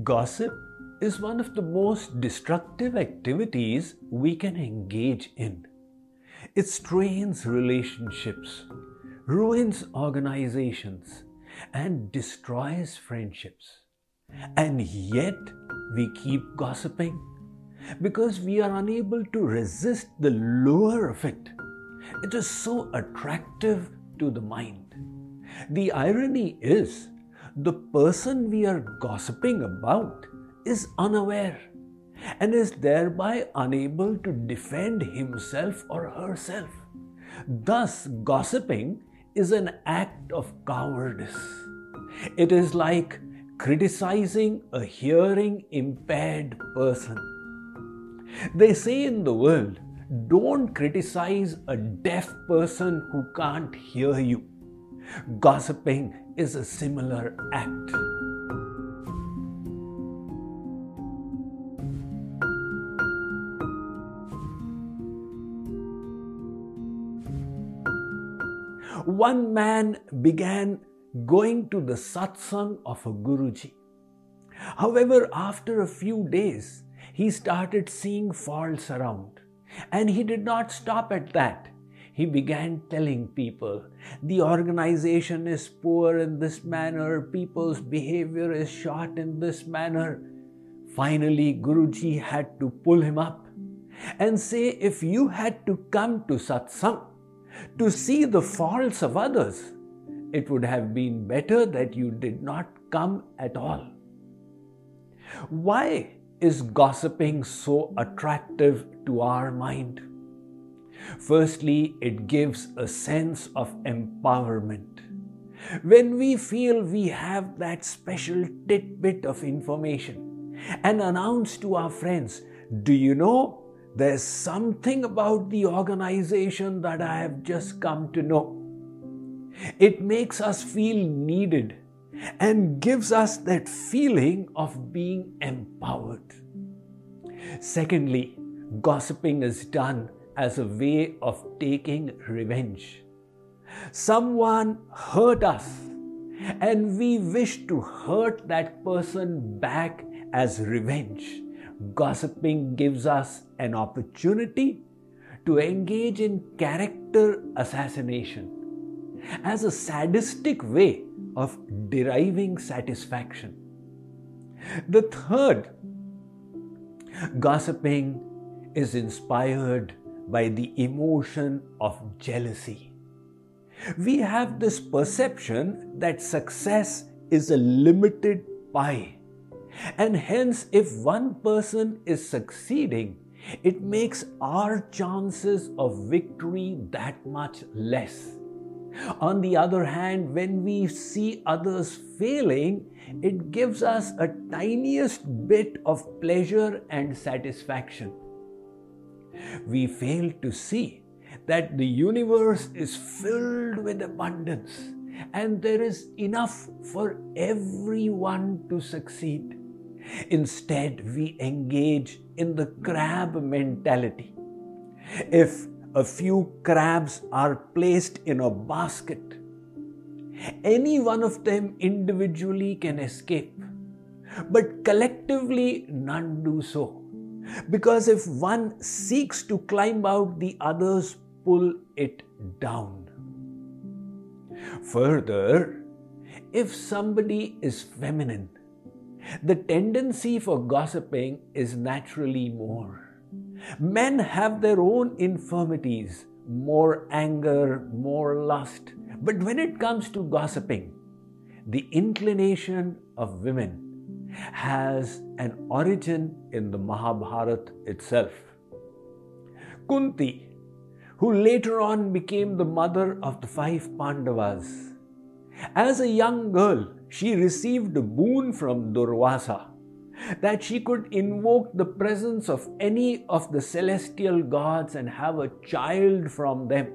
Gossip is one of the most destructive activities we can engage in. It strains relationships, ruins organizations, and destroys friendships. And yet, we keep gossiping because we are unable to resist the lure of it. It is so attractive to the mind. The irony is, the person we are gossiping about is unaware and is thereby unable to defend himself or herself. Thus, gossiping is an act of cowardice. It is like criticizing a hearing impaired person. They say in the world, don't criticize a deaf person who can't hear you. Gossiping is a similar act. One man began going to the satsang of a Guruji. However, after a few days, he started seeing faults around. And he did not stop at that. He began telling people the organization is poor in this manner, people's behavior is short in this manner. Finally, Guruji had to pull him up and say, If you had to come to satsang to see the faults of others, it would have been better that you did not come at all. Why is gossiping so attractive to our mind? Firstly, it gives a sense of empowerment. When we feel we have that special tidbit of information and announce to our friends, Do you know there's something about the organization that I have just come to know? It makes us feel needed and gives us that feeling of being empowered. Secondly, gossiping is done as a way of taking revenge. Someone hurt us, and we wish to hurt that person back as revenge. Gossiping gives us an opportunity to engage in character assassination as a sadistic way of deriving satisfaction. The third, gossiping is inspired by the emotion of jealousy. We have this perception that success is a limited pie. And hence, if one person is succeeding, it makes our chances of victory that much less. On the other hand, when we see others failing, it gives us a tiniest bit of pleasure and satisfaction we fail to see that the universe is filled with abundance and there is enough for everyone to succeed. Instead, we engage in the crab mentality. If a few crabs are placed in a basket, any one of them individually can escape, but collectively none do so. Because if one seeks to climb out, the others pull it down. Further, if somebody is feminine, the tendency for gossiping is naturally more. Men have their own infirmities, more anger, more lust. But when it comes to gossiping, the inclination of women has an origin in the Mahabharata itself. Kunti, who later on became the mother of the five Pandavas, as a young girl, she received a boon from Durvasa that she could invoke the presence of any of the celestial gods and have a child from them.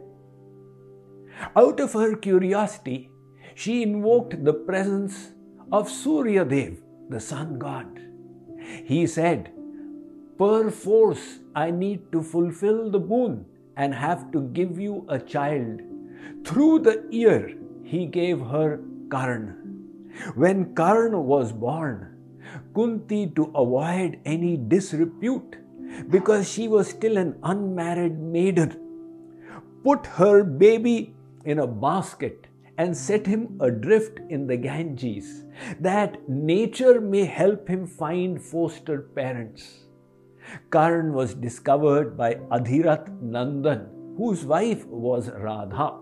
Out of her curiosity, she invoked the presence of Surya Dev, the sun god. He said, Perforce, I need to fulfill the boon and have to give you a child. Through the ear, he gave her Karn. When Karn was born, Kunti to avoid any disrepute because she was still an unmarried maiden, put her baby in a basket and set him adrift in the Ganges, that nature may help him find foster parents. Karn was discovered by Adhirath Nandan, whose wife was Radha.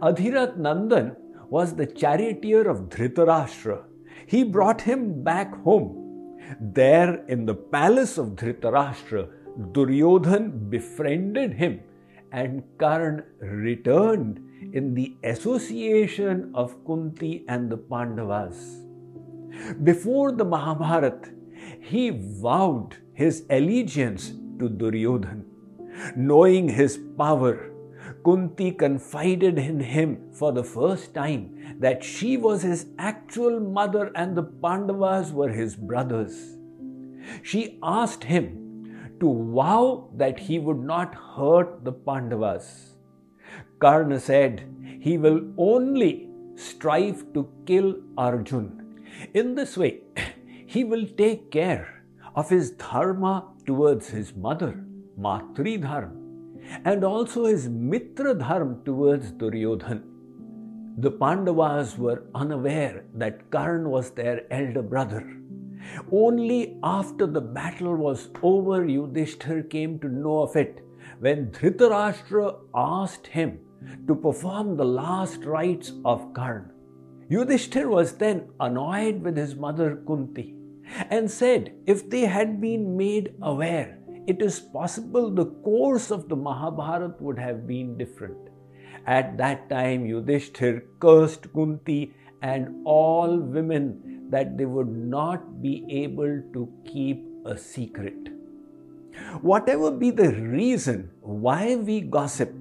Adhirath Nandan was the charioteer of Dhritarashtra. He brought him back home there in the palace of Dhritarashtra, Duryodhan befriended him and Karn returned in the association of Kunti and the Pandavas. Before the Mahabharata, he vowed his allegiance to Duryodhan. Knowing his power, Kunti confided in him for the first time that she was his actual mother and the Pandavas were his brothers. She asked him to vow that he would not hurt the Pandavas. Karna said he will only strive to kill Arjun. In this way, he will take care of his dharma towards his mother, Matri Dharma and also his Mitra Dharma towards Duryodhan. The Pandavas were unaware that Karn was their elder brother. Only after the battle was over, Yudhishthir came to know of it when Dhritarashtra asked him to perform the last rites of Karn. Yudhishthir was then annoyed with his mother Kunti and said if they had been made aware it is possible the course of the Mahabharata would have been different. At that time, Yudhishthir cursed Kunti and all women that they would not be able to keep a secret. Whatever be the reason why we gossip,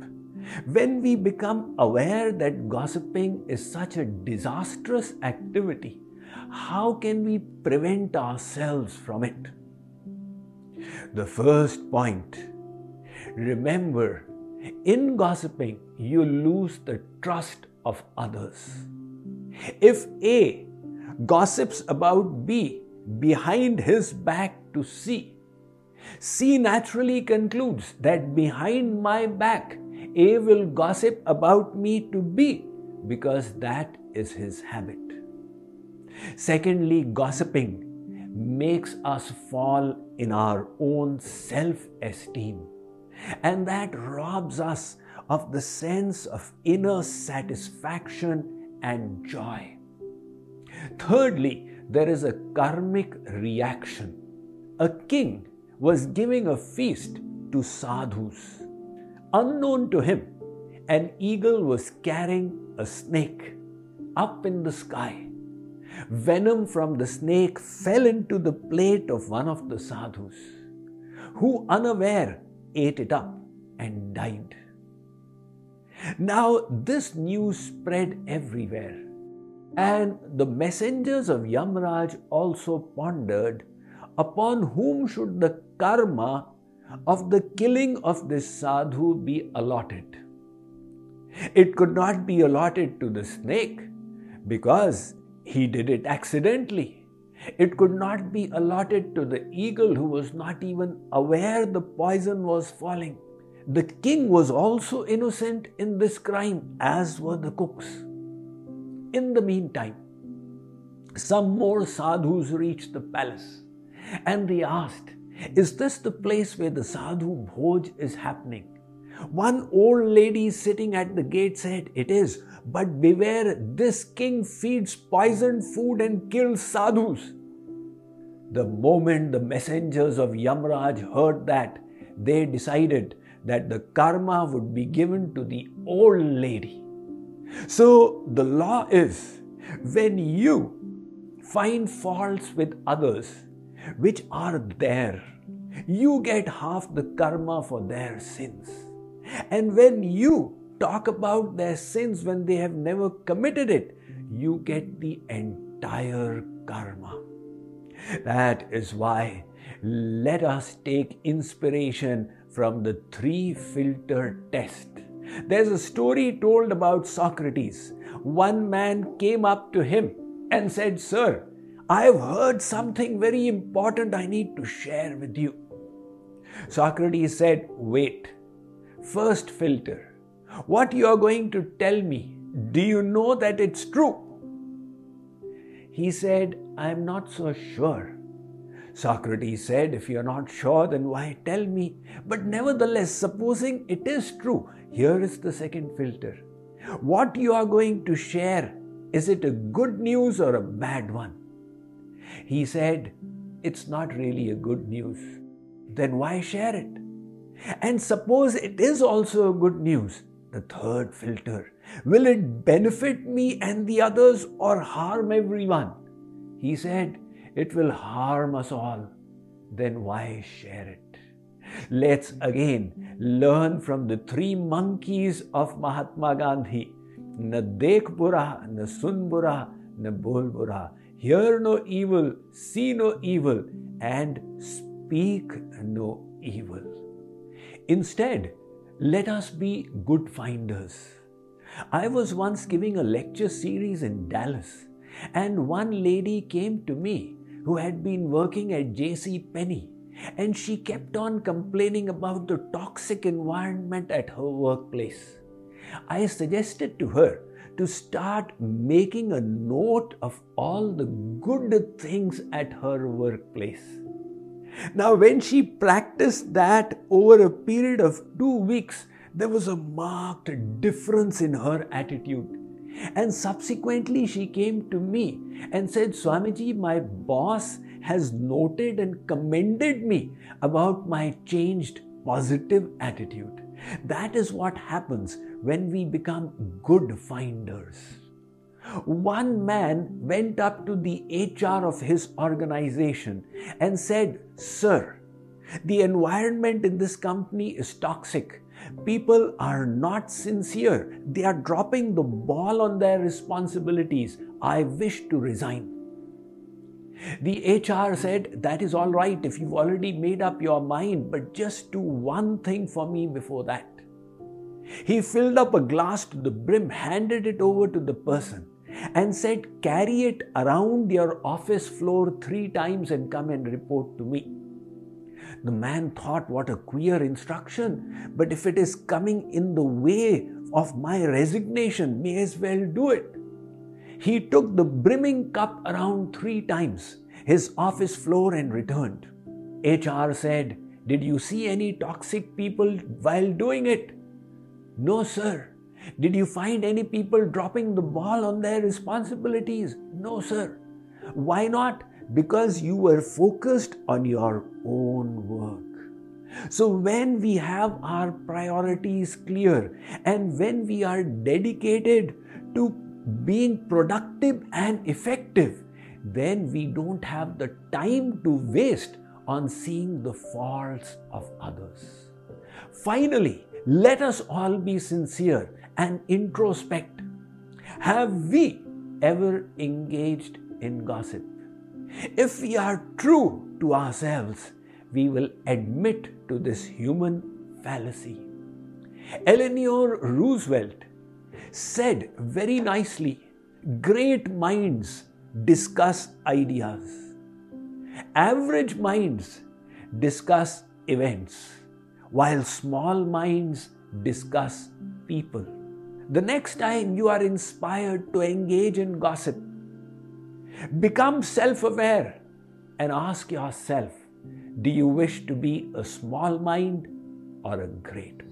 when we become aware that gossiping is such a disastrous activity, how can we prevent ourselves from it? The first point remember, in gossiping, you lose the trust of others. If A gossips about B behind his back to C, C naturally concludes that behind my back, A will gossip about me to B because that is his habit. Secondly, gossiping makes us fall in our own self esteem. And that robs us of the sense of inner satisfaction and joy. Thirdly, there is a karmic reaction. A king was giving a feast to sadhus. Unknown to him, an eagle was carrying a snake up in the sky venom from the snake fell into the plate of one of the sadhus, who unaware ate it up and died. Now, this news spread everywhere, and the messengers of Yamraj also pondered upon whom should the karma of the killing of this sadhu be allotted. It could not be allotted to the snake because he did it accidentally. It could not be allotted to the eagle who was not even aware the poison was falling. The king was also innocent in this crime, as were the cooks. In the meantime, some more sadhus reached the palace and they asked, Is this the place where the sadhu bhoj is happening? One old lady sitting at the gate said, It is, but beware, this king feeds poisoned food and kills sadhus. The moment the messengers of Yamraj heard that, they decided that the karma would be given to the old lady. So the law is when you find faults with others which are there, you get half the karma for their sins. And when you talk about their sins when they have never committed it, you get the entire karma. That is why let us take inspiration from the three filter test. There's a story told about Socrates. One man came up to him and said, Sir, I've heard something very important I need to share with you. Socrates said, Wait. First filter. What you are going to tell me, do you know that it's true? He said, I'm not so sure. Socrates said, If you're not sure, then why tell me? But nevertheless, supposing it is true, here is the second filter. What you are going to share, is it a good news or a bad one? He said, It's not really a good news. Then why share it? And suppose it is also a good news, the third filter. Will it benefit me and the others or harm everyone? He said, It will harm us all. Then why share it? Let's again learn from the three monkeys of Mahatma Gandhi. Na dekh bura, na sun bura, na bol bura. Hear no evil, see no evil, and speak no evil. Instead, let us be good finders. I was once giving a lecture series in Dallas, and one lady came to me who had been working at J.C. Penney, and she kept on complaining about the toxic environment at her workplace. I suggested to her to start making a note of all the good things at her workplace. Now, when she practiced that over a period of two weeks, there was a marked difference in her attitude. And subsequently, she came to me and said, Swamiji, my boss has noted and commended me about my changed positive attitude. That is what happens when we become good finders. One man went up to the HR of his organization and said, Sir, the environment in this company is toxic. People are not sincere. They are dropping the ball on their responsibilities. I wish to resign. The HR said, That is all right if you've already made up your mind, but just do one thing for me before that. He filled up a glass to the brim, handed it over to the person, and said, Carry it around your office floor three times and come and report to me. The man thought, What a queer instruction, but if it is coming in the way of my resignation, may as well do it. He took the brimming cup around three times, his office floor, and returned. HR said, Did you see any toxic people while doing it? No, sir. Did you find any people dropping the ball on their responsibilities? No, sir. Why not? Because you were focused on your own work. So, when we have our priorities clear and when we are dedicated to being productive and effective, then we don't have the time to waste on seeing the faults of others. Finally, let us all be sincere and introspect. Have we ever engaged in gossip? If we are true to ourselves, we will admit to this human fallacy. Eleanor Roosevelt said very nicely great minds discuss ideas, average minds discuss events, while small minds discuss people. The next time you are inspired to engage in gossip, become self aware and ask yourself do you wish to be a small mind or a great?